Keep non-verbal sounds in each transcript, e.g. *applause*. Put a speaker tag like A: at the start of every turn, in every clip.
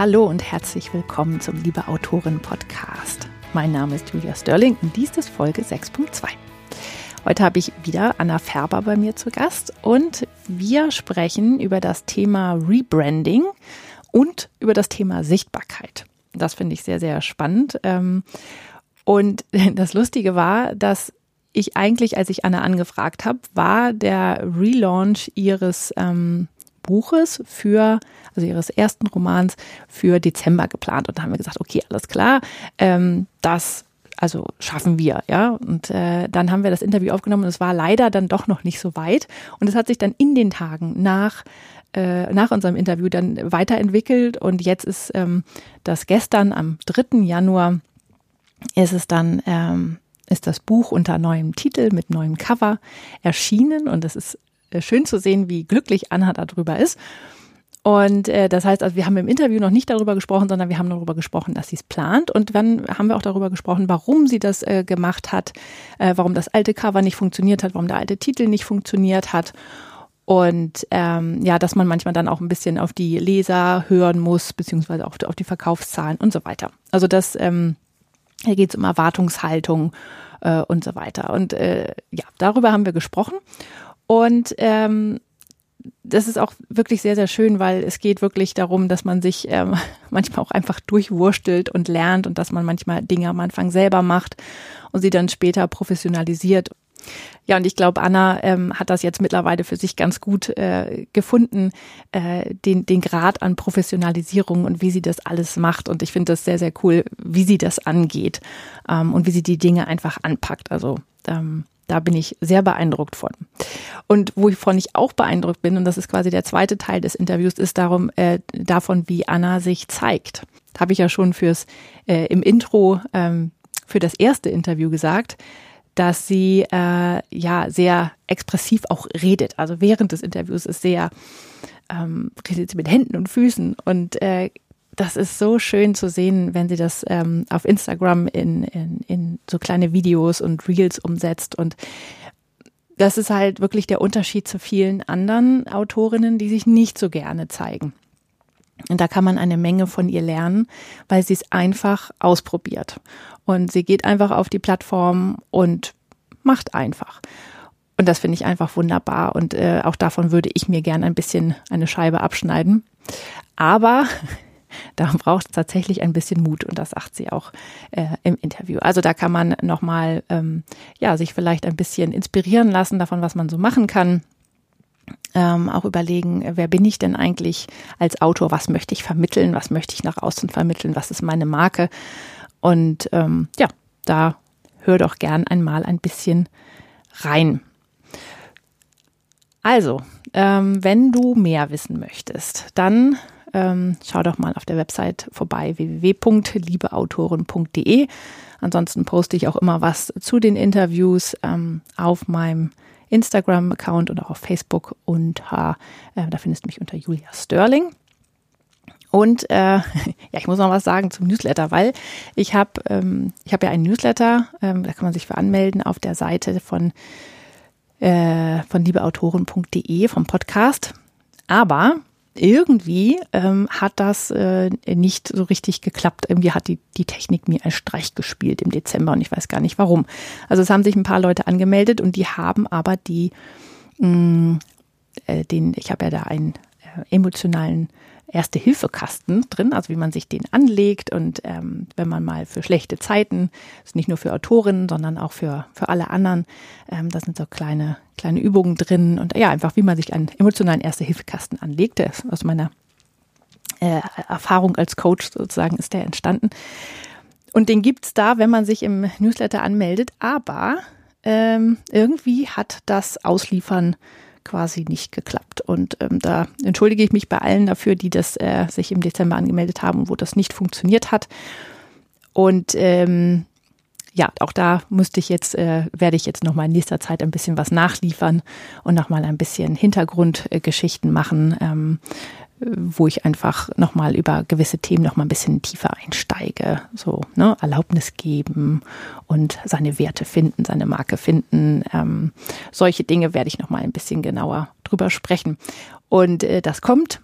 A: Hallo und herzlich willkommen zum Liebe Autorin Podcast. Mein Name ist Julia Sterling und dies ist Folge 6.2. Heute habe ich wieder Anna Färber bei mir zu Gast und wir sprechen über das Thema Rebranding und über das Thema Sichtbarkeit. Das finde ich sehr, sehr spannend. Ähm, und *laughs* das Lustige war, dass ich eigentlich, als ich Anna angefragt habe, war der Relaunch ihres ähm, Buches für, also ihres ersten Romans für Dezember geplant. Und da haben wir gesagt, okay, alles klar, ähm, das also schaffen wir, ja. Und äh, dann haben wir das Interview aufgenommen und es war leider dann doch noch nicht so weit. Und es hat sich dann in den Tagen nach äh, nach unserem Interview dann weiterentwickelt und jetzt ist ähm, das gestern am 3. Januar ist es dann ähm, ist das Buch unter neuem Titel mit neuem Cover erschienen und es ist schön zu sehen, wie glücklich Anna darüber ist. Und äh, das heißt, also wir haben im Interview noch nicht darüber gesprochen, sondern wir haben darüber gesprochen, dass sie es plant. Und dann haben wir auch darüber gesprochen, warum sie das äh, gemacht hat, äh, warum das alte Cover nicht funktioniert hat, warum der alte Titel nicht funktioniert hat. Und ähm, ja, dass man manchmal dann auch ein bisschen auf die Leser hören muss, beziehungsweise auf, auf die Verkaufszahlen und so weiter. Also das, ähm, geht es um Erwartungshaltung äh, und so weiter. Und äh, ja, darüber haben wir gesprochen. Und ähm, das ist auch wirklich sehr, sehr schön, weil es geht wirklich darum, dass man sich ähm, *laughs* manchmal auch einfach durchwurstelt und lernt und dass man manchmal Dinge am Anfang selber macht und sie dann später professionalisiert. Ja, und ich glaube, Anna ähm, hat das jetzt mittlerweile für sich ganz gut äh, gefunden, äh, den, den Grad an Professionalisierung und wie sie das alles macht. Und ich finde das sehr, sehr cool, wie sie das angeht ähm, und wie sie die Dinge einfach anpackt. Also ähm, da bin ich sehr beeindruckt von. Und wovon ich auch beeindruckt bin, und das ist quasi der zweite Teil des Interviews, ist darum, äh, davon, wie Anna sich zeigt. Habe ich ja schon fürs äh, im Intro ähm, für das erste Interview gesagt, dass sie äh, ja sehr expressiv auch redet. Also während des Interviews ist sehr ähm, redet sie mit Händen und Füßen und äh, das ist so schön zu sehen, wenn sie das ähm, auf Instagram in, in, in so kleine Videos und Reels umsetzt. Und das ist halt wirklich der Unterschied zu vielen anderen Autorinnen, die sich nicht so gerne zeigen. Und da kann man eine Menge von ihr lernen, weil sie es einfach ausprobiert. Und sie geht einfach auf die Plattform und macht einfach. Und das finde ich einfach wunderbar. Und äh, auch davon würde ich mir gern ein bisschen eine Scheibe abschneiden. Aber da braucht es tatsächlich ein bisschen Mut und das sagt sie auch äh, im Interview. Also da kann man nochmal ähm, ja, sich vielleicht ein bisschen inspirieren lassen davon, was man so machen kann. Ähm, auch überlegen, wer bin ich denn eigentlich als Autor, was möchte ich vermitteln, was möchte ich nach außen vermitteln, was ist meine Marke. Und ähm, ja, da hör doch gern einmal ein bisschen rein. Also, ähm, wenn du mehr wissen möchtest, dann ähm, schau doch mal auf der Website vorbei www.liebeautoren.de. Ansonsten poste ich auch immer was zu den Interviews ähm, auf meinem Instagram-Account und auch auf Facebook und äh, da findest du mich unter Julia Sterling. Und äh, *laughs* ja, ich muss noch was sagen zum Newsletter, weil ich habe ähm, ich ja einen Newsletter, ähm, da kann man sich für anmelden auf der Seite von äh, von liebeautoren.de vom Podcast. Aber irgendwie ähm, hat das äh, nicht so richtig geklappt. Irgendwie hat die, die Technik mir einen Streich gespielt im Dezember und ich weiß gar nicht warum. Also es haben sich ein paar Leute angemeldet und die haben aber die, mh, mm, äh, den, ich habe ja da einen äh, emotionalen Erste-Hilfe-Kasten drin, also wie man sich den anlegt und ähm, wenn man mal für schlechte Zeiten, ist nicht nur für Autorinnen, sondern auch für, für alle anderen, ähm, da sind so kleine, kleine Übungen drin und ja, einfach wie man sich einen emotionalen Erste-Hilfe-Kasten anlegt, der ist aus meiner äh, Erfahrung als Coach sozusagen ist der entstanden. Und den gibt's da, wenn man sich im Newsletter anmeldet, aber ähm, irgendwie hat das Ausliefern quasi nicht geklappt. Und ähm, da entschuldige ich mich bei allen dafür, die das äh, sich im Dezember angemeldet haben wo das nicht funktioniert hat. Und ähm, ja, auch da müsste ich jetzt, äh, werde ich jetzt nochmal in nächster Zeit ein bisschen was nachliefern und nochmal ein bisschen Hintergrundgeschichten machen, ähm, wo ich einfach nochmal über gewisse Themen nochmal ein bisschen tiefer einsteige. So, ne, Erlaubnis geben und seine Werte finden, seine Marke finden. Ähm, solche Dinge werde ich nochmal ein bisschen genauer drüber sprechen. Und äh, das kommt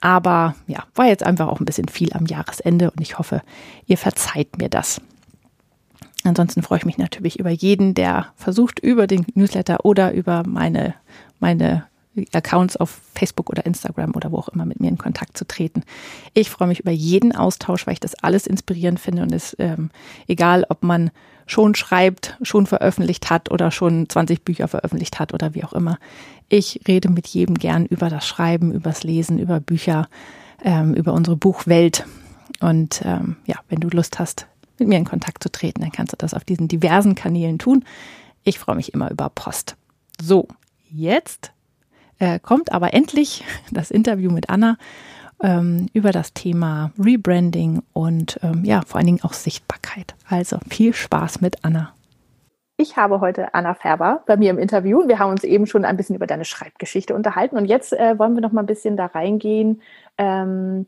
B: Aber ja, war jetzt einfach auch ein bisschen viel am Jahresende und ich hoffe, ihr verzeiht mir das. Ansonsten freue ich mich natürlich über jeden, der versucht, über den Newsletter oder über meine, meine Accounts auf Facebook oder Instagram oder wo auch immer mit mir in Kontakt zu treten. Ich freue mich über jeden Austausch, weil ich das alles inspirierend finde und es ähm, egal, ob man schon schreibt, schon veröffentlicht hat oder schon 20 Bücher veröffentlicht hat oder wie auch immer. Ich rede mit jedem gern über das Schreiben, übers Lesen, über Bücher, ähm, über unsere Buchwelt. Und ähm, ja, wenn du Lust hast, mit mir in Kontakt zu treten, dann kannst du das auf diesen diversen Kanälen tun. Ich freue mich immer über Post. So, jetzt äh, kommt aber endlich *laughs* das Interview mit Anna ähm, über das Thema Rebranding und ähm, ja, vor allen Dingen auch Sichtbarkeit. Also viel Spaß mit Anna. Ich habe heute Anna Färber bei mir im Interview und wir haben uns eben schon ein bisschen über deine Schreibgeschichte unterhalten und jetzt äh, wollen wir noch mal ein bisschen da reingehen. Ähm,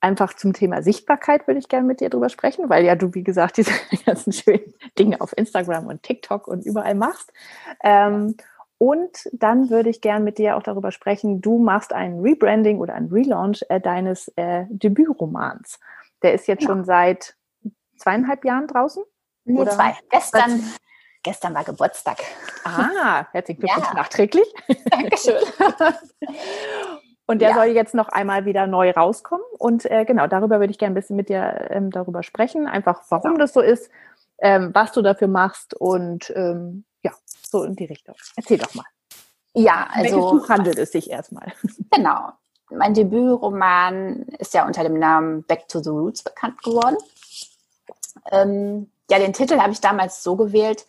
B: einfach zum Thema Sichtbarkeit würde ich gerne mit dir drüber sprechen, weil ja du, wie gesagt, *laughs* diese ganzen schönen Dinge auf Instagram und TikTok und überall machst. Ähm, und dann würde ich gern mit dir auch darüber sprechen, du machst ein Rebranding oder ein Relaunch äh, deines äh, Debütromans. Der ist jetzt ja. schon seit zweieinhalb Jahren draußen?
C: Nee, oder? zwei. Gestern, gestern war Geburtstag.
B: Ah, herzlichen Glückwunsch ja. nachträglich.
C: Dankeschön. *laughs*
B: Und der ja. soll jetzt noch einmal wieder neu rauskommen. Und äh, genau, darüber würde ich gerne ein bisschen mit dir ähm, darüber sprechen. Einfach, warum ja. das so ist, ähm, was du dafür machst und ähm, ja, so in die Richtung. Erzähl doch mal.
C: Ja, also. Welches
B: Buch handelt es sich erstmal? *laughs*
C: Genau. Mein Debütroman ist ja unter dem Namen Back to the Roots bekannt geworden. Ähm, ja, den Titel habe ich damals so gewählt,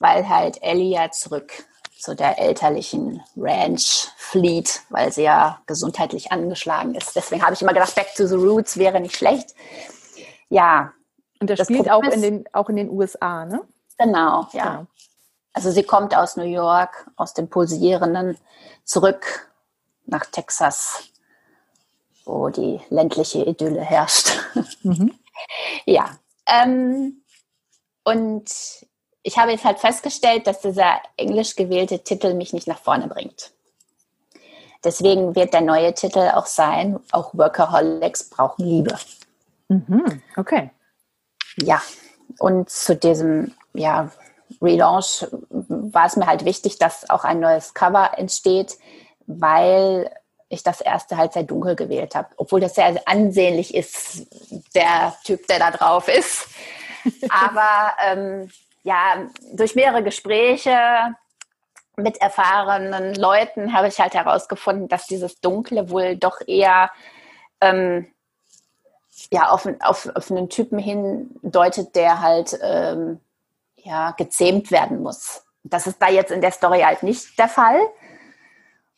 C: weil halt Ellie ja zurück zu der elterlichen Ranch flieht, weil sie ja gesundheitlich angeschlagen ist. Deswegen habe ich immer gedacht, Back to the Roots wäre nicht schlecht. Ja.
B: Und der spielt auch in, den, auch in den USA, ne?
C: Genau, ja. Genau. Also sie kommt aus New York, aus dem Pulsierenden, zurück nach Texas, wo die ländliche Idylle herrscht. *laughs* Mhm. ja. Ähm, und ich habe jetzt halt festgestellt, dass dieser englisch gewählte Titel mich nicht nach vorne bringt. Deswegen wird der neue Titel auch sein, auch Workaholics brauchen Liebe.
B: Mhm, okay.
C: Ja, und zu diesem ja, Relaunch war es mir halt wichtig, dass auch ein neues Cover entsteht, weil ich das erste halt sehr dunkel gewählt habe. Obwohl das sehr ansehnlich ist, der Typ, der da drauf ist. *laughs* Aber ähm, ja, durch mehrere Gespräche mit erfahrenen Leuten habe ich halt herausgefunden, dass dieses Dunkle wohl doch eher ähm, ja, auf, auf, auf einen Typen hindeutet, der halt ähm, ja, gezähmt werden muss. Das ist da jetzt in der Story halt nicht der Fall.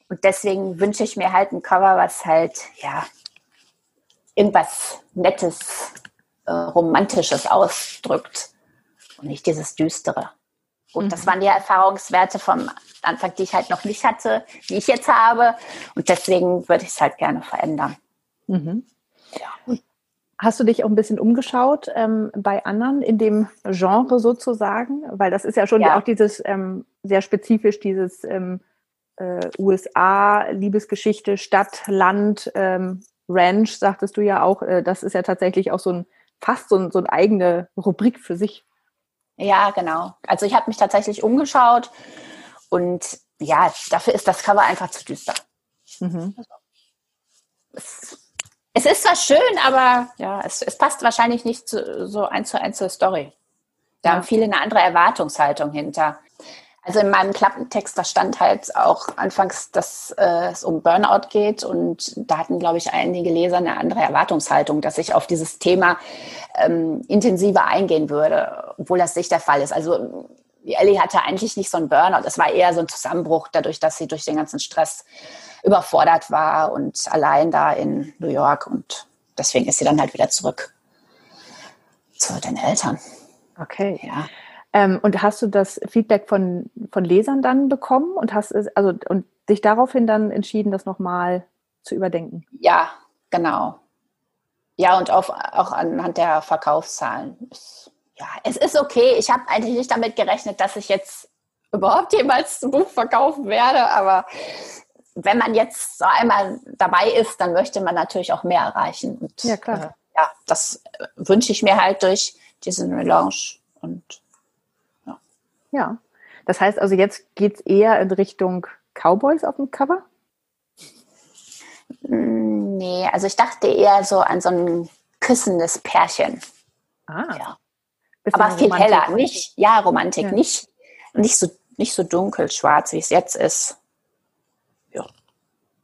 C: Und deswegen wünsche ich mir halt ein Cover, was halt, ja, irgendwas Nettes, äh, Romantisches ausdrückt und nicht dieses Düstere. Gut, mhm. das waren die Erfahrungswerte vom Anfang, die ich halt noch nicht hatte, die ich jetzt habe. Und deswegen würde ich es halt gerne verändern.
B: Mhm. Ja. Hast du dich auch ein bisschen umgeschaut ähm, bei anderen in dem Genre sozusagen? Weil das ist ja schon ja. auch dieses ähm, sehr spezifisch, dieses ähm, äh, USA-Liebesgeschichte, Stadt, Land, ähm, Ranch, sagtest du ja auch. Äh, das ist ja tatsächlich auch so ein fast so, ein, so eine eigene Rubrik für sich.
C: Ja, genau. Also ich habe mich tatsächlich umgeschaut und ja, dafür ist das Cover einfach zu düster. Mhm. Also, es, ist zwar schön, aber ja, es, es passt wahrscheinlich nicht zu, so eins zu eins zur Story. Da ja. haben viele eine andere Erwartungshaltung hinter. Also in meinem Klappentext, da stand halt auch anfangs, dass äh, es um Burnout geht und da hatten, glaube ich, einige Leser eine andere Erwartungshaltung, dass ich auf dieses Thema ähm, intensiver eingehen würde, obwohl das nicht der Fall ist. Also Ellie hatte eigentlich nicht so einen Burnout, es war eher so ein Zusammenbruch dadurch, dass sie durch den ganzen Stress überfordert war und allein da in New York und deswegen ist sie dann halt wieder zurück zu den Eltern.
B: Okay. Ja. Ähm, und hast du das Feedback von, von Lesern dann bekommen und hast es, also und dich daraufhin dann entschieden, das nochmal zu überdenken?
C: Ja, genau. Ja, und auf, auch anhand der Verkaufszahlen. Ja, es ist okay. Ich habe eigentlich nicht damit gerechnet, dass ich jetzt überhaupt jemals ein Buch verkaufen werde, aber wenn man jetzt so einmal dabei ist, dann möchte man natürlich auch mehr erreichen. Und,
B: ja, klar. Äh,
C: ja, das wünsche ich mir halt durch diesen Relaunch und
B: ja. Ja. Das heißt also, jetzt geht es eher in Richtung Cowboys auf dem Cover?
C: Mm, nee, also ich dachte eher so an so ein küssendes Pärchen.
B: Ah. Ja.
C: Aber viel Romantik. heller, nicht, ja, Romantik, ja. nicht, nicht so, nicht so dunkel schwarz, wie es jetzt ist.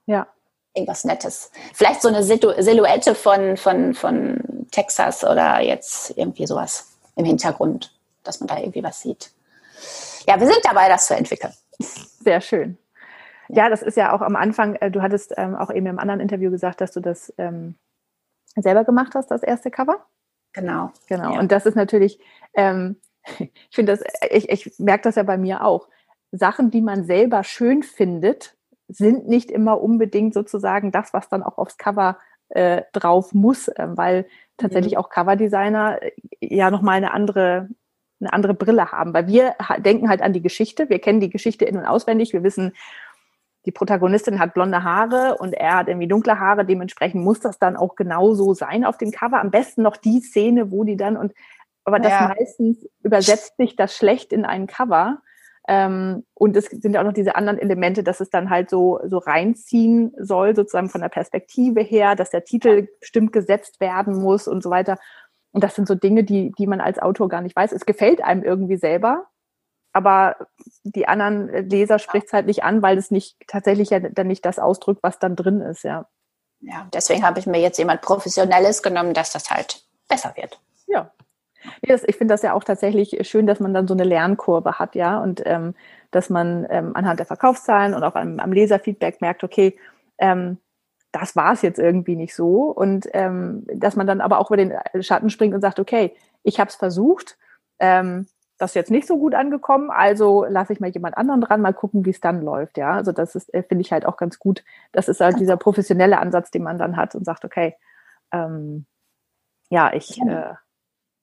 B: Ja.
C: Irgendwas Nettes. Vielleicht so eine Silhouette von, von, von Texas oder jetzt irgendwie sowas im Hintergrund, dass man da irgendwie was sieht. Ja, wir sind dabei, das zu entwickeln.
B: Sehr schön. Ja, das ist ja auch am Anfang, äh, du hattest ähm, auch eben im anderen Interview gesagt, dass du das ähm, selber gemacht hast, das erste Cover.
C: Genau.
B: Genau. Ja. Und das ist natürlich, ähm, *laughs* ich finde das, ich, ich merke das ja bei mir auch. Sachen, die man selber schön findet, sind nicht immer unbedingt sozusagen das, was dann auch aufs Cover äh, drauf muss, äh, weil tatsächlich mhm. auch Coverdesigner äh, ja nochmal eine andere, eine andere Brille haben. Weil wir denken halt an die Geschichte, wir kennen die Geschichte in- und auswendig, wir wissen, die Protagonistin hat blonde Haare und er hat irgendwie dunkle Haare, dementsprechend muss das dann auch genauso sein auf dem Cover. Am besten noch die Szene, wo die dann und aber das ja. meistens übersetzt sich das schlecht in ein Cover. Ähm, und es sind ja auch noch diese anderen Elemente, dass es dann halt so, so reinziehen soll, sozusagen von der Perspektive her, dass der Titel bestimmt gesetzt werden muss und so weiter. Und das sind so Dinge, die, die man als Autor gar nicht weiß. Es gefällt einem irgendwie selber, aber die anderen Leser spricht es halt nicht an, weil es nicht tatsächlich ja dann nicht das ausdrückt, was dann drin ist, ja.
C: Ja, deswegen habe ich mir jetzt jemand Professionelles genommen, dass das halt besser wird.
B: Ja. Ich finde das ja auch tatsächlich schön, dass man dann so eine Lernkurve hat, ja, und ähm, dass man ähm, anhand der Verkaufszahlen und auch am, am Leserfeedback merkt, okay, ähm, das war es jetzt irgendwie nicht so und ähm, dass man dann aber auch über den Schatten springt und sagt, okay, ich habe es versucht, ähm, das ist jetzt nicht so gut angekommen, also lasse ich mal jemand anderen dran, mal gucken, wie es dann läuft. Ja, also das ist, äh, finde ich halt auch ganz gut. Das ist halt dieser professionelle Ansatz, den man dann hat und sagt, okay, ähm, ja, ich. Äh,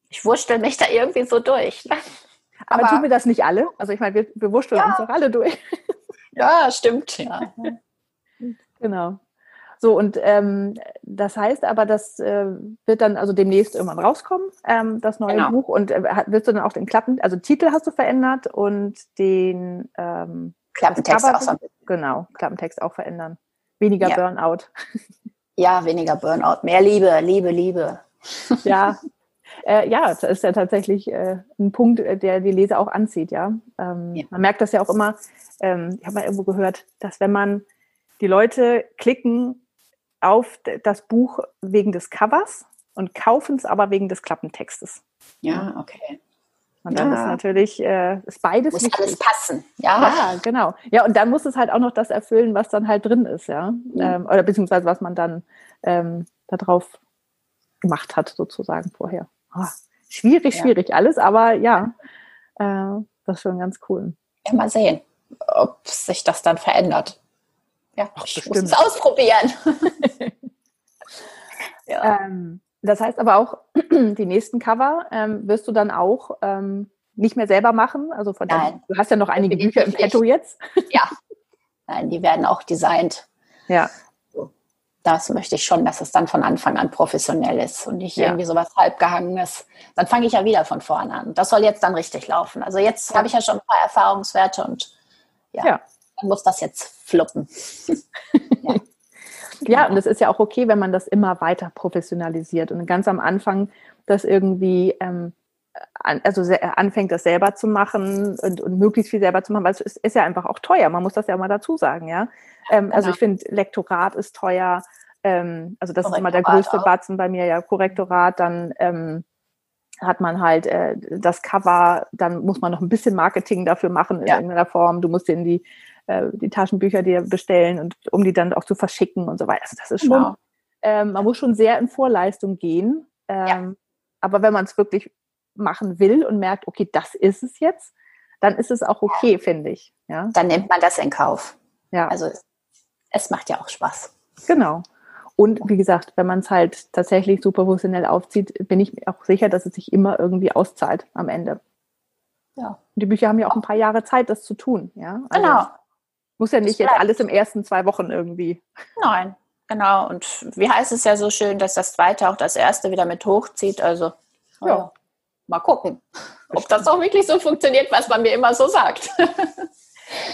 C: ich wurschtel mich da irgendwie so durch. Ne?
B: Aber, aber tun wir das nicht alle? Also ich meine, wir, wir wursteln ja. uns doch alle durch. *laughs*
C: Ja, stimmt. Ja.
B: genau. So, und ähm, das heißt aber, das äh, wird dann also demnächst irgendwann rauskommen, ähm, das neue genau. Buch. Und äh, wirst du dann auch den Klappen, also Titel hast du verändert und den ähm,
C: Klappentext auch so.
B: Genau, Klappentext auch verändern. Weniger ja. Burnout.
C: Ja, weniger Burnout. Mehr Liebe, Liebe, Liebe.
B: Ja. *laughs* Äh, ja, das ist ja tatsächlich äh, ein Punkt, äh, der die Leser auch anzieht, ja. Ähm, ja. Man merkt das ja auch immer, ähm, ich habe mal irgendwo gehört, dass wenn man die Leute klicken auf das Buch wegen des Covers und kaufen es aber wegen des Klappentextes.
C: Ja, okay.
B: Und dann ja. ist natürlich, äh, ist beides
C: muss
B: wichtig.
C: alles passen. Ja.
B: ja, genau. Ja, und dann muss es halt auch noch das erfüllen, was dann halt drin ist, ja. Mhm. Ähm, oder beziehungsweise was man dann ähm, darauf gemacht hat, sozusagen vorher. Oh, schwierig, ja. schwierig alles, aber ja, äh, das ist schon ganz cool.
C: Ja, mal sehen, ob sich das dann verändert. Ja, Ach, ich muss es ausprobieren. *laughs*
B: ja. Ähm, das heißt aber auch, *clears throat* die nächsten Cover ähm, wirst du dann auch ähm, nicht mehr selber machen. Also von Nein. du hast ja noch einige Bücher im Petto jetzt.
C: Ja. Nein, die werden auch designt.
B: Ja.
C: Das möchte ich schon, dass es dann von Anfang an professionell ist und nicht ja. irgendwie sowas halbgehangenes. Dann fange ich ja wieder von vorne an. Das soll jetzt dann richtig laufen. Also jetzt ja. habe ich ja schon ein paar Erfahrungswerte und ja. ja dann muss das jetzt fluppen. *laughs*
B: ja. ja, und es ist ja auch okay, wenn man das immer weiter professionalisiert und ganz am Anfang das irgendwie ähm, also anfängt, das selber zu machen und, und, möglichst viel selber zu machen, weil es ist, ist, ja einfach auch teuer. Man muss das ja mal dazu sagen, ja. Ähm, also genau. ich finde, Lektorat ist teuer. Ähm, also das ist immer der größte auch. Batzen bei mir, ja, Korrektorat, dann ähm, hat man halt äh, das Cover, dann muss man noch ein bisschen Marketing dafür machen in ja. irgendeiner Form. Du musst in die äh, die Taschenbücher dir bestellen und um die dann auch zu verschicken und so weiter. Also das ist schon, genau. ähm, man muss schon sehr in Vorleistung gehen. Ähm, ja. Aber wenn man es wirklich machen will und merkt, okay, das ist es jetzt, dann ist es auch okay, finde ich. Ja?
C: Dann nimmt man das in Kauf.
B: Ja.
C: Also es macht ja auch Spaß.
B: Genau. Und wie gesagt, wenn man es halt tatsächlich super professionell aufzieht, bin ich auch sicher, dass es sich immer irgendwie auszahlt am Ende.
C: Ja.
B: Und die Bücher haben ja auch ein paar Jahre Zeit, das zu tun. Ja?
C: Also, genau.
B: Muss ja nicht jetzt alles im ersten zwei Wochen irgendwie.
C: Nein, genau. Und wie heißt es ja so schön, dass das zweite auch das erste wieder mit hochzieht. Also, ja, mal gucken, ob das auch wirklich so funktioniert, was man mir immer so sagt.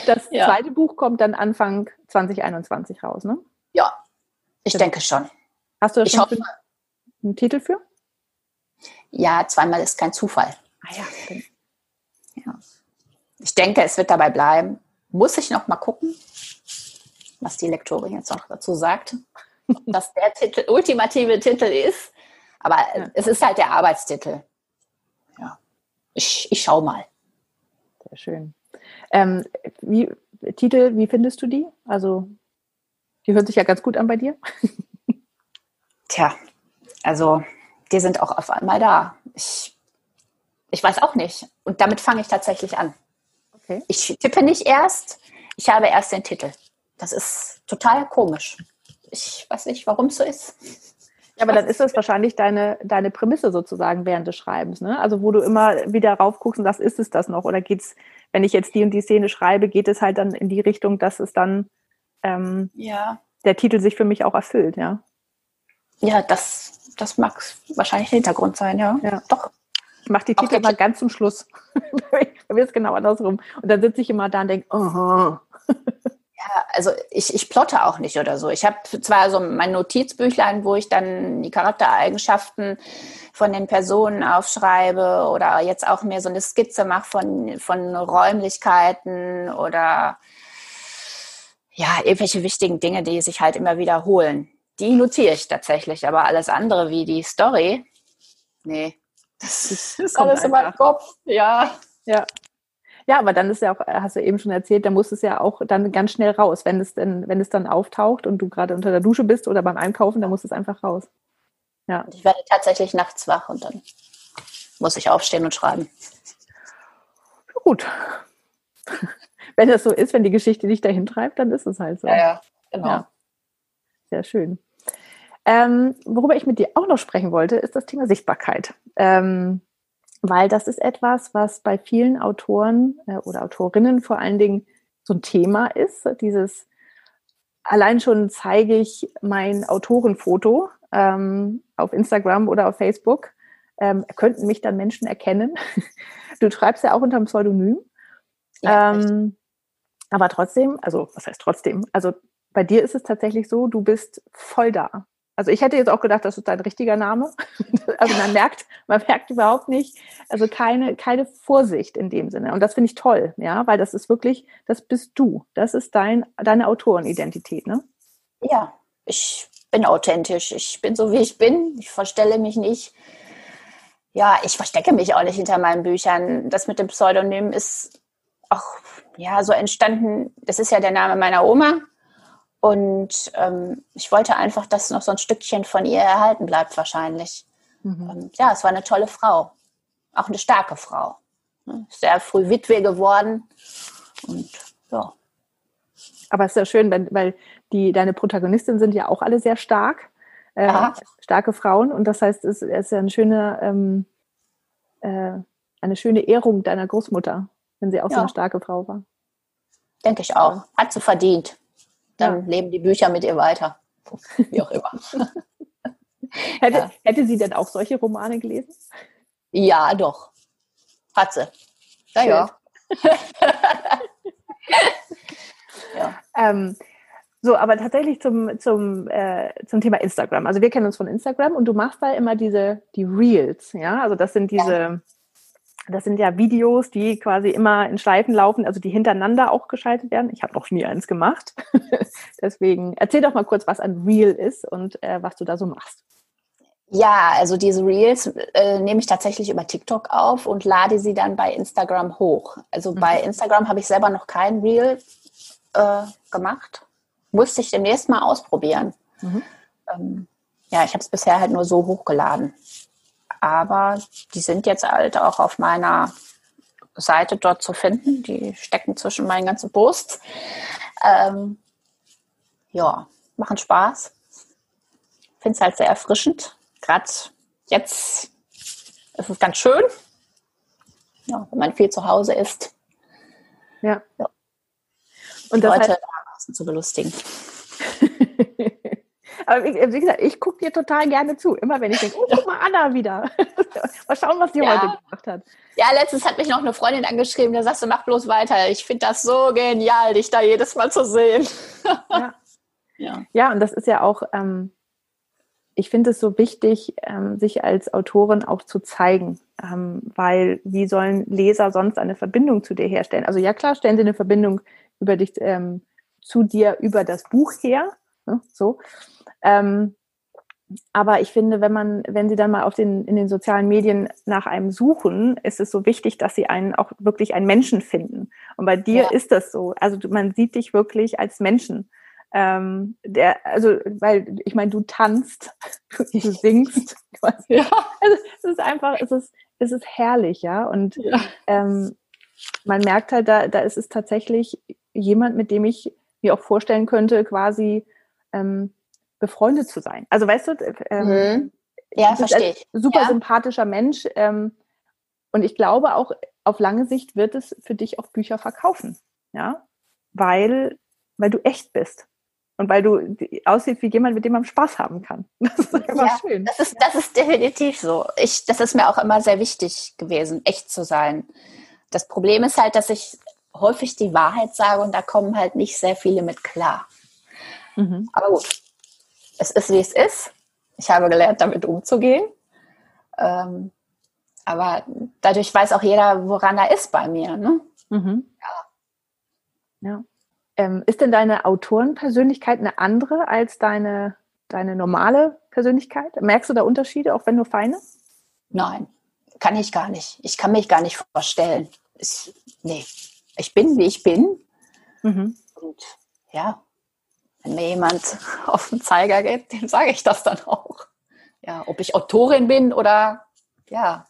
B: Das ja. zweite Buch kommt dann Anfang 2021 raus, ne?
C: Ja, ich genau. denke schon.
B: Hast du da schon hoffe, einen Titel für?
C: Ja, zweimal ist kein Zufall.
B: Ah ja, stimmt.
C: Ja. Ich denke, es wird dabei bleiben. Muss ich noch mal gucken, was die Lektorin jetzt noch dazu sagt. Ob das der Titel, ultimative Titel ist. Aber ja. es ist halt der Arbeitstitel. Ja. Ich, ich schau mal.
B: Sehr schön. Ähm, wie, Titel, wie findest du die? Also, die hört sich ja ganz gut an bei dir.
C: Tja, also, die sind auch auf einmal da. Ich, ich weiß auch nicht. Und damit fange ich tatsächlich an. Okay. Ich tippe nicht erst, ich habe erst den Titel. Das ist total komisch. Ich weiß nicht, warum es so ist.
B: Ja, aber dann ist das wahrscheinlich deine, deine Prämisse sozusagen während des Schreibens, ne? Also wo du immer wieder raufguckst und sagst, ist es das noch? Oder geht's, wenn ich jetzt die und die Szene schreibe, geht es halt dann in die Richtung, dass es dann ähm, ja. der Titel sich für mich auch erfüllt, ja?
C: Ja, das, das mag wahrscheinlich der Hintergrund sein, ja.
B: Ja, doch. Ich mache die Titel mal ganz zum Schluss. Bei mir ist genau andersrum. Und dann sitze ich immer da und denke, oh. *laughs*
C: Ja, also ich, ich plotte auch nicht oder so. Ich habe zwar so mein Notizbüchlein, wo ich dann die Charaktereigenschaften von den Personen aufschreibe oder jetzt auch mehr so eine Skizze mache von, von Räumlichkeiten oder ja, irgendwelche wichtigen Dinge, die sich halt immer wiederholen. Die notiere ich tatsächlich, aber alles andere wie die Story, nee, das ist *laughs* alles in meinem Kopf, ja.
B: Ja. Ja, aber dann ist ja auch, hast du eben schon erzählt, da muss es ja auch dann ganz schnell raus. Wenn es denn, wenn es dann auftaucht und du gerade unter der Dusche bist oder beim Einkaufen, dann muss es einfach raus.
C: Ja. Ich werde tatsächlich nachts wach und dann muss ich aufstehen und schreiben.
B: Gut. Wenn das so ist, wenn die Geschichte dich dahin treibt, dann ist es halt so.
C: Ja, ja genau. Ja.
B: Sehr schön. Ähm, worüber ich mit dir auch noch sprechen wollte, ist das Thema Sichtbarkeit. Ähm, weil das ist etwas, was bei vielen Autoren äh, oder Autorinnen vor allen Dingen so ein Thema ist. Dieses allein schon zeige ich mein Autorenfoto ähm, auf Instagram oder auf Facebook, ähm, könnten mich dann Menschen erkennen. *laughs* Du schreibst ja auch unter einem Pseudonym. Ja, ähm, aber trotzdem, also was heißt trotzdem? Also bei dir ist es tatsächlich so, du bist voll da. Also ich hätte jetzt auch gedacht, das ist dein richtiger Name. *laughs* Also man merkt, man merkt überhaupt nicht, also keine, keine Vorsicht in dem Sinne. Und das finde ich toll, ja, weil das ist wirklich, das bist du. Das ist dein, deine Autorenidentität, ne?
C: Ja, ich bin authentisch. Ich bin so, wie ich bin. Ich verstelle mich nicht. Ja, ich verstecke mich auch nicht hinter meinen Büchern. Das mit dem Pseudonym ist auch, ja, so entstanden. Das ist ja der Name meiner Oma. Und ähm, ich wollte einfach, dass noch so ein Stückchen von ihr erhalten bleibt, wahrscheinlich. Mhm. Und ja, es war eine tolle Frau. Auch eine starke Frau. Ne? Sehr früh Witwe geworden. Und ja.
B: Aber es ist ja schön, weil, weil die, deine Protagonistinnen sind ja auch alle sehr stark. Äh, starke Frauen. Und das heißt, es, es ist ja eine schöne, ähm, äh, eine schöne Ehrung deiner Großmutter, wenn sie auch ja. so eine starke Frau war.
C: Denke ich auch. Hat sie verdient dann ja. leben die Bücher mit ihr weiter. *laughs* Wie auch immer. *laughs*
B: hätte, ja. hätte sie denn auch solche Romane gelesen?
C: Ja, doch. Hat sie. Ja, *laughs* ja.
B: Ähm, so, aber tatsächlich zum, zum, äh, zum Thema Instagram. Also wir kennen uns von Instagram und du machst da immer diese, die Reels, ja? Also das sind diese. Das sind ja Videos, die quasi immer in Schleifen laufen, also die hintereinander auch geschaltet werden. Ich habe noch nie eins gemacht. *laughs* Deswegen erzähl doch mal kurz, was ein Reel ist und äh, was du da so machst.
C: Ja, also diese Reels äh, nehme ich tatsächlich über TikTok auf und lade sie dann bei Instagram hoch. Also mhm. bei Instagram habe ich selber noch kein Reel äh, gemacht. Musste ich demnächst mal ausprobieren. Mhm. Ähm, ja, ich habe es bisher halt nur so hochgeladen aber die sind jetzt halt auch auf meiner Seite dort zu finden. Die stecken zwischen meinen ganzen Posts. Ähm, ja, machen Spaß. Finde es halt sehr erfrischend. Gerade jetzt ist es ganz schön, ja, wenn man viel zu Hause ist.
B: Ja. ja.
C: und Leute heißt, zu belustigen. *laughs*
B: Aber wie gesagt, ich gucke dir total gerne zu. Immer wenn ich denke, oh, guck mal Anna wieder. *laughs* mal schauen, was die ja. heute gemacht hat.
C: Ja, letztens hat mich noch eine Freundin angeschrieben, der sagst du, mach bloß weiter. Ich finde das so genial, dich da jedes Mal zu sehen.
B: ja. *laughs* ja. ja, und das ist ja auch, ähm, ich finde es so wichtig, ähm, sich als Autorin auch zu zeigen, ähm, weil wie sollen Leser sonst eine Verbindung zu dir herstellen? Also ja klar, stellen sie eine Verbindung über dich ähm, zu dir über das Buch her, ne, so. Ähm, aber ich finde, wenn man, wenn sie dann mal auf den, in den sozialen Medien nach einem suchen, ist es so wichtig, dass sie einen auch wirklich einen Menschen finden. Und bei dir ja. ist das so. Also man sieht dich wirklich als Menschen. Ähm, der, also, weil ich meine, du tanzt, *laughs* du singst. Quasi. Ja. Also, es ist einfach, es ist, es ist herrlich, ja. Und ja. Ähm, man merkt halt, da, da ist es tatsächlich jemand, mit dem ich mir auch vorstellen könnte, quasi ähm, befreundet zu sein. Also weißt du, ähm, mhm.
C: ja, verstehe ich.
B: Super
C: ja.
B: sympathischer Mensch. Ähm, und ich glaube auch, auf lange Sicht wird es für dich auch Bücher verkaufen. Ja, weil, weil du echt bist. Und weil du aussiehst wie jemand, mit dem man Spaß haben kann. *laughs*
C: Das ist einfach ja, schön. Das ist, das ist definitiv so. Ich, das ist mir auch immer sehr wichtig gewesen, echt zu sein. Das Problem ist halt, dass ich häufig die Wahrheit sage und da kommen halt nicht sehr viele mit klar. Mhm. Aber gut, es ist, wie es ist. Ich habe gelernt, damit umzugehen. Ähm, aber dadurch weiß auch jeder, woran er ist bei mir. Ne? Mhm.
B: Ja. ja. Ähm, ist denn deine Autorenpersönlichkeit eine andere als deine, deine normale Persönlichkeit? Merkst du da Unterschiede, auch wenn nur feine?
C: Nein, kann ich gar nicht. Ich kann mich gar nicht vorstellen. Ich, nee, ich bin, wie ich bin. Mhm. Und ja, wenn mir jemand *laughs* auf den Zeiger geht, *laughs* dem sage ich das dann auch. Ja, ob ich Autorin bin oder ja.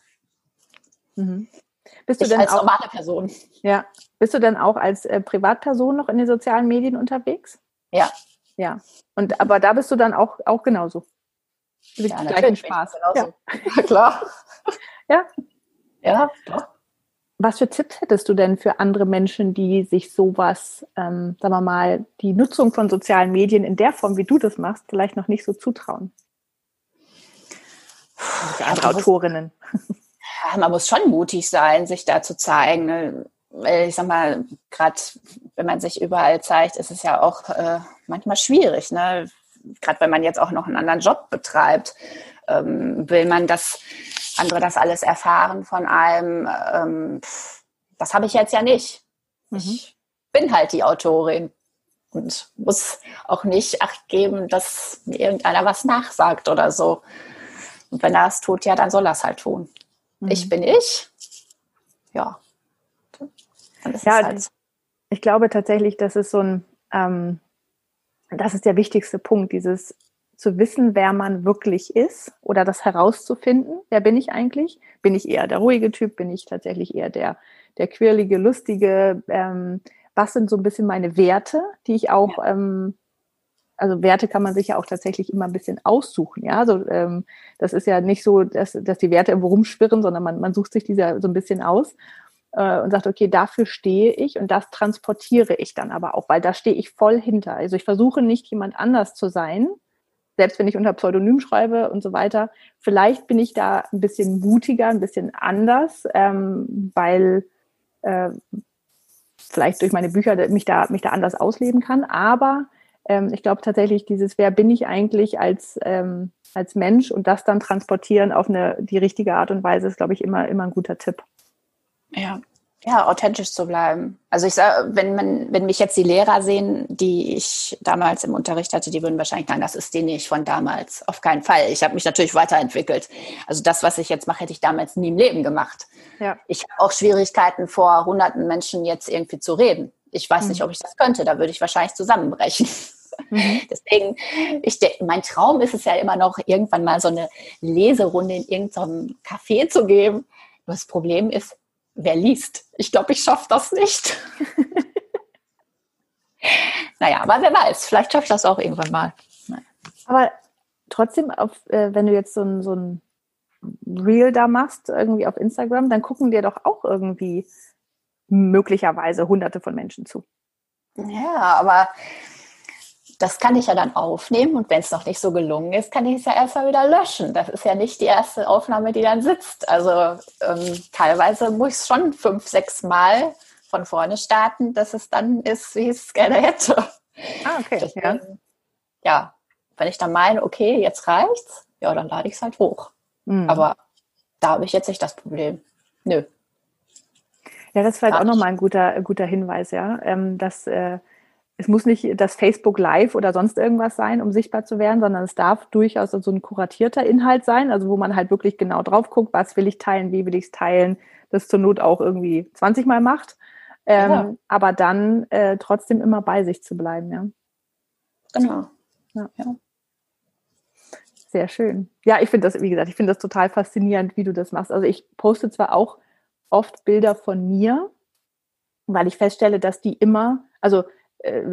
B: Mhm. Bist du denn als auch, normale Person? Ja. Bist du denn auch als äh, Privatperson noch in den sozialen Medien unterwegs?
C: Ja.
B: Ja. Und aber da bist du dann auch, auch genauso.
C: Ja, gleichen Spaß. Ja. *laughs* ja. klar.
B: ja. Ja, doch. Was für Tipps hättest du denn für andere Menschen, die sich sowas, ähm, sagen wir mal, die Nutzung von sozialen Medien in der Form, wie du das machst, vielleicht noch nicht so zutrauen?
C: Andere Autorinnen. Ja, man muss schon mutig sein, sich da zu zeigen. Ne? Ich sag mal, gerade wenn man sich überall zeigt, ist es ja auch äh, manchmal schwierig. Ne? Gerade wenn man jetzt auch noch einen anderen Job betreibt, ähm, will man das andere das alles erfahren von einem. Ähm, das habe ich jetzt ja nicht. Mhm. Ich bin halt die Autorin und muss auch nicht Acht geben, dass mir irgendeiner was nachsagt oder so. Und wenn er es tut, ja, dann soll er es halt tun. Mhm. Ich bin ich. Ja.
B: ja, halt ich glaube tatsächlich, das ist so ein, ähm, das ist der wichtigste Punkt, dieses zu wissen, wer man wirklich ist oder das herauszufinden, wer bin ich eigentlich? Bin ich eher der ruhige Typ? Bin ich tatsächlich eher der, der quirlige, lustige? Ähm, was sind so ein bisschen meine Werte, die ich auch, ja. ähm, also Werte kann man sich ja auch tatsächlich immer ein bisschen aussuchen, ja. Also ähm, das ist ja nicht so, dass, dass die Werte irgendwo rumschwirren, sondern man, man sucht sich diese so ein bisschen aus äh, und sagt, okay, dafür stehe ich und das transportiere ich dann aber auch, weil da stehe ich voll hinter. Also ich versuche nicht jemand anders zu sein, selbst wenn ich unter Pseudonym schreibe und so weiter, vielleicht bin ich da ein bisschen mutiger, ein bisschen anders, ähm, weil äh, vielleicht durch meine Bücher mich da, mich da anders ausleben kann. Aber ähm, ich glaube tatsächlich, dieses Wer bin ich eigentlich als, ähm, als Mensch und das dann transportieren auf eine, die richtige Art und Weise ist, glaube ich, immer, immer ein guter Tipp.
C: Ja, ja, authentisch zu bleiben. Also ich sage, wenn man, wenn mich jetzt die Lehrer sehen, die ich damals im Unterricht hatte, die würden wahrscheinlich sagen, das ist die nicht von damals. Auf keinen Fall. Ich habe mich natürlich weiterentwickelt. Also das, was ich jetzt mache, hätte ich damals nie im Leben gemacht. Ja. Ich habe auch Schwierigkeiten, vor hunderten Menschen jetzt irgendwie zu reden. Ich weiß mhm. nicht, ob ich das könnte. Da würde ich wahrscheinlich zusammenbrechen. Mhm. *laughs* Deswegen, ich, mein Traum ist es ja immer noch, irgendwann mal so eine Leserunde in irgendeinem Café zu geben. Das Problem ist, wer liest? Ich glaube, ich schaffe das nicht. *laughs* naja, aber wer weiß, vielleicht schaffe ich das auch irgendwann mal.
B: Aber trotzdem, auf, äh, wenn du jetzt so ein, so ein Reel da machst, irgendwie auf Instagram, dann gucken dir doch auch irgendwie möglicherweise hunderte von Menschen zu.
C: Ja, aber das kann ich ja dann aufnehmen und wenn es noch nicht so gelungen ist, kann ich es ja erstmal wieder löschen. Das ist ja nicht die erste Aufnahme, die dann sitzt. Also ähm, teilweise muss ich es schon fünf, sechs Mal von vorne starten, dass es dann ist, wie ich es gerne hätte.
B: Ah, okay.
C: Deswegen, ja. ja, wenn ich dann meine, okay, jetzt reicht's, ja, dann lade ich es halt hoch. Mhm. Aber da habe ich jetzt nicht das Problem. Nö.
B: Ja, das ist vielleicht auch nochmal ein guter, guter Hinweis, ja, ähm, dass äh, es muss nicht das Facebook Live oder sonst irgendwas sein, um sichtbar zu werden, sondern es darf durchaus so ein kuratierter Inhalt sein, also wo man halt wirklich genau drauf guckt, was will ich teilen, wie will ich es teilen, das zur Not auch irgendwie 20 Mal macht, ähm, ja. aber dann äh, trotzdem immer bei sich zu bleiben, ja.
C: Genau.
B: Ja. ja. Sehr schön. Ja, ich finde das, wie gesagt, ich finde das total faszinierend, wie du das machst. Also ich poste zwar auch oft Bilder von mir, weil ich feststelle, dass die immer, also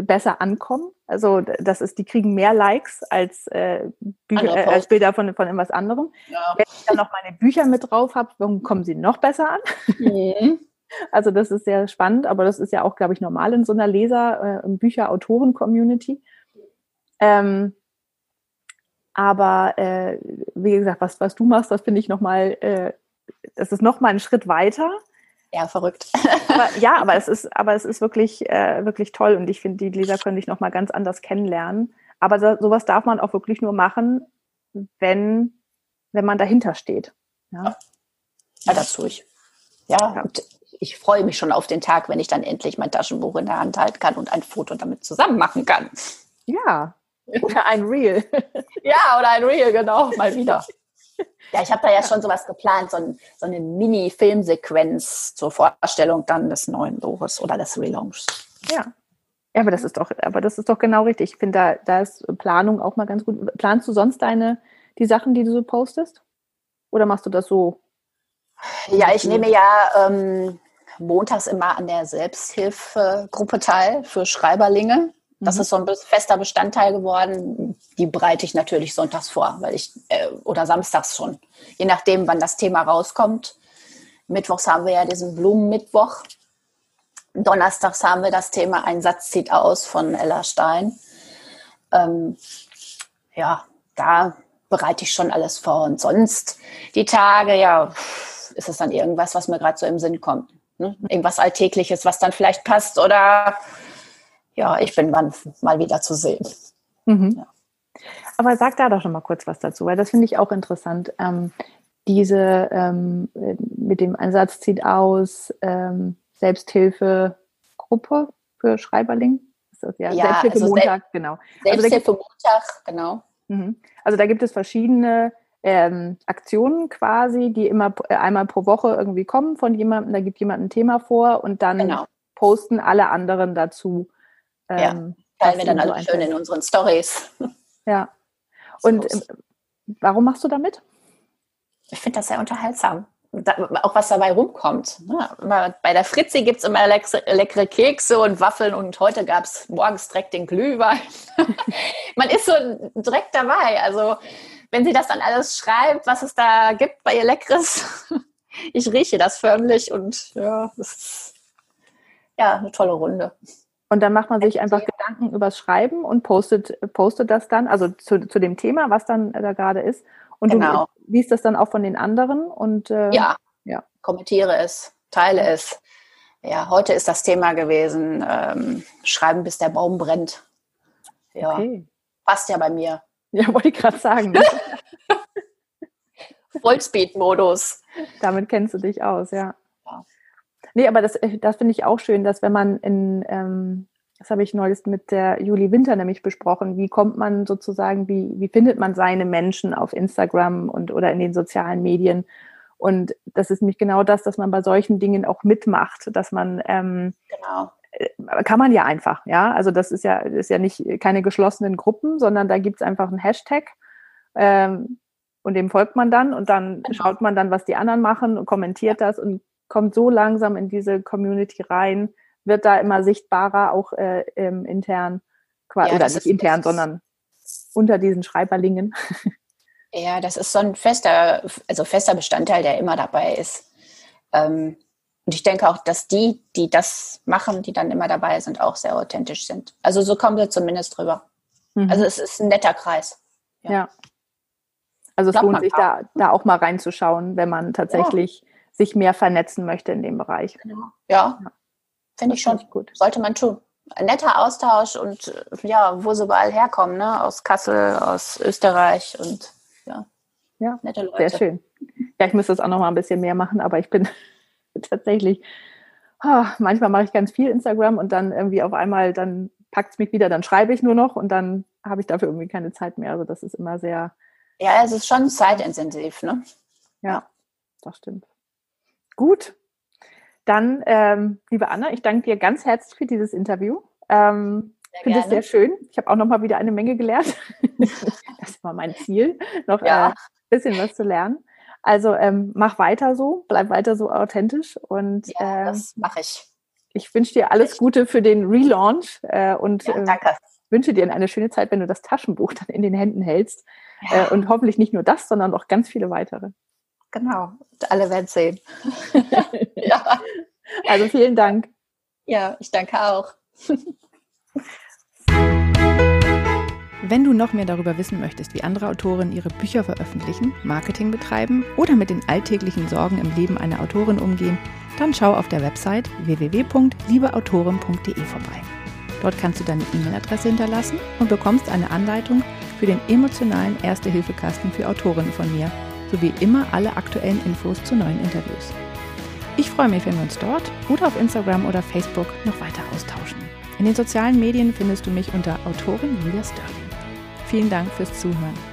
B: besser ankommen. Also das ist, die kriegen mehr Likes als, äh, Bücher, äh, als Bilder von, von irgendwas anderem. Ja. Wenn ich dann noch meine Bücher mit drauf habe, dann kommen sie noch besser an. Mhm. *laughs* Also das ist sehr spannend, aber das ist ja auch, glaube ich, normal in so einer Leser-, äh, Bücher-Autoren-Community. Ähm, aber äh, wie gesagt, was, was du machst, das finde ich nochmal, äh, das ist nochmal ein Schritt weiter
C: ja, verrückt.
B: Aber, ja, *laughs* aber es ist, aber es ist wirklich, äh, wirklich toll und ich finde, die Leser können dich nochmal ganz anders kennenlernen. Aber so, sowas darf man auch wirklich nur machen, wenn, wenn man dahinter steht.
C: Ja, ja das tue ich. Ja, ja. und ich freue mich schon auf den Tag, wenn ich dann endlich mein Taschenbuch in der Hand halten kann und ein Foto damit zusammen machen kann.
B: Ja, *laughs* oder ein Reel.
C: ja, oder ein Reel, genau, mal wieder. *laughs* Ja, ich habe da ja schon sowas geplant, so, ein, so eine Mini-Filmsequenz zur Vorstellung dann des neuen Buches oder des Relaunchs.
B: Ja. Ja, aber das ist doch, aber das ist doch genau richtig. Ich finde, da, da ist Planung auch mal ganz gut. Planst du sonst deine, die Sachen, die du so postest? Oder machst du das so?
C: Ja, ich nehme ja ähm, montags immer an der Selbsthilfegruppe teil für Schreiberlinge. Das mhm. ist so ein fester Bestandteil geworden. Die bereite ich natürlich sonntags vor, weil ich äh, oder samstags schon, je nachdem, wann das Thema rauskommt. Mittwochs haben wir ja diesen Blumenmittwoch. Donnerstags haben wir das Thema Ein Satz zieht aus von Ella Stein. Ähm, ja, da bereite ich schon alles vor. Und sonst die Tage, ja, ist es dann irgendwas, was mir gerade so im Sinn kommt. Ne? Irgendwas Alltägliches, was dann vielleicht passt oder ja, ich bin dann mal wieder zu sehen.
B: Mhm. Ja. Aber sag da doch noch mal kurz was dazu, weil das finde ich auch interessant. Ähm, diese ähm, mit dem Einsatz zieht aus ähm, Selbsthilfegruppe für Schreiberling.
C: Ist das ja, ja Selbsthilfe also Montag, Sel genau. Selbsthilfe also Montag, genau.
B: Mhm. Also da gibt es verschiedene ähm, Aktionen quasi, die immer äh, einmal pro Woche irgendwie kommen von jemandem. Da gibt jemand ein Thema vor und dann genau. posten alle anderen dazu
C: ja, ähm, teilen wir dann alle so schön in unseren Stories. *laughs*
B: Ja. Und so. Ähm, warum machst du damit?
C: Ich finde das sehr unterhaltsam. Da, auch was dabei rumkommt. Ne? Bei der Fritzi gibt es immer leckere, leckere, Kekse und Waffeln und heute gab es morgens direkt den Glühwein. *laughs* Man ist so direkt dabei. Also wenn sie das dann alles schreibt, was es da gibt bei ihr Leckeres, *laughs* ich rieche das förmlich und ja, das ist ja eine tolle Runde.
B: Und dann macht man sich einfach Gedanken übers Schreiben und postet, postet das dann, also zu, zu dem Thema, was dann da gerade ist. Und genau. du liest das dann auch von den anderen und
C: äh, ja. ja, kommentiere es, teile es. Ja, heute ist das Thema gewesen, ähm, schreiben bis der Baum brennt. Ja, okay. passt ja bei mir.
B: Ja, wollte ich gerade sagen. *laughs*
C: Vollspeed-Modus.
B: Damit kennst du dich aus, ja. Nee, aber das, äh, das finde ich auch schön, dass wenn man in, ähm, das habe ich neulich mit der Juli Winter nämlich besprochen, wie kommt man sozusagen, wie, wie findet man seine Menschen auf Instagram und oder in den sozialen Medien? Und das ist nämlich genau das, dass man bei solchen Dingen auch mitmacht, dass man ähm, genau. Äh, kann man ja einfach, ja. Also das ist ja, ist ja nicht keine geschlossenen Gruppen, sondern da gibt es einfach einen Hashtag. Ähm, und dem folgt man dann und dann genau. schaut man dann, was die anderen machen und kommentiert das und kommt so langsam in diese Community rein, wird da immer sichtbarer, auch äh, intern, ja, oder nicht ist, intern, sondern unter diesen Schreiberlingen. *laughs*
C: Ja, das ist so ein fester, also fester Bestandteil, der immer dabei ist. Ähm, und ich denke auch, dass die, die das machen, die dann immer dabei sind, auch sehr authentisch sind. Also so kommen wir zumindest drüber. Mhm. Also es ist ein netter Kreis.
B: Ja. ja. Also es lohnt sich da, da auch mal reinzuschauen, wenn man tatsächlich ja. Sich mehr vernetzen möchte in dem Bereich.
C: Genau. Ja, ja. finde ich schon gut. Sollte man tun. Ein netter Austausch und ja, wo sie überall herkommen, ne? Aus Kassel, aus Österreich und ja.
B: Ja, nette Leute. Sehr schön. Ja, ich müsste das auch noch mal ein bisschen mehr machen, aber ich bin *laughs* tatsächlich, oh, manchmal mache ich ganz viel Instagram und dann irgendwie auf einmal, dann packt es mich wieder, dann schreibe ich nur noch und dann habe ich dafür irgendwie keine Zeit mehr. Also das ist immer sehr.
C: Ja, es ist schon zeitintensiv, ne?
B: Ja, das stimmt. Gut. Dann, ähm, liebe Anna, ich danke dir ganz herzlich für dieses Interview. Ähm, ich finde es sehr schön. Ich habe auch noch mal wieder eine Menge gelernt. *laughs* das war mein Ziel, noch ja. ein äh, bisschen was zu lernen. Also ähm, mach weiter so, bleib weiter so authentisch und
C: ja, das ähm, mache ich.
B: Ich wünsche dir alles Gute für den Relaunch äh, und ja, äh, wünsche dir eine schöne Zeit, wenn du das Taschenbuch dann in den Händen hältst ja. äh, und hoffentlich nicht nur das, sondern auch ganz viele weitere.
C: Genau, alle werden sehen. *laughs*
B: ja. Also vielen Dank.
C: Ja, ich danke auch.
B: Wenn du noch mehr darüber wissen möchtest, wie andere Autorinnen ihre Bücher veröffentlichen, Marketing betreiben oder mit den alltäglichen Sorgen im Leben einer Autorin umgehen, dann schau auf der Website www.liebeautorin.de vorbei. Dort kannst du deine E-Mail-Adresse hinterlassen und bekommst eine Anleitung für den emotionalen Erste-Hilfe-Kasten für Autorinnen von mir, sowie immer alle aktuellen Infos zu neuen Interviews. Ich freue mich, wenn wir uns dort oder auf Instagram oder Facebook noch weiter austauschen. In den sozialen Medien findest du mich unter Autorin Julia Sterling. Vielen Dank fürs Zuhören.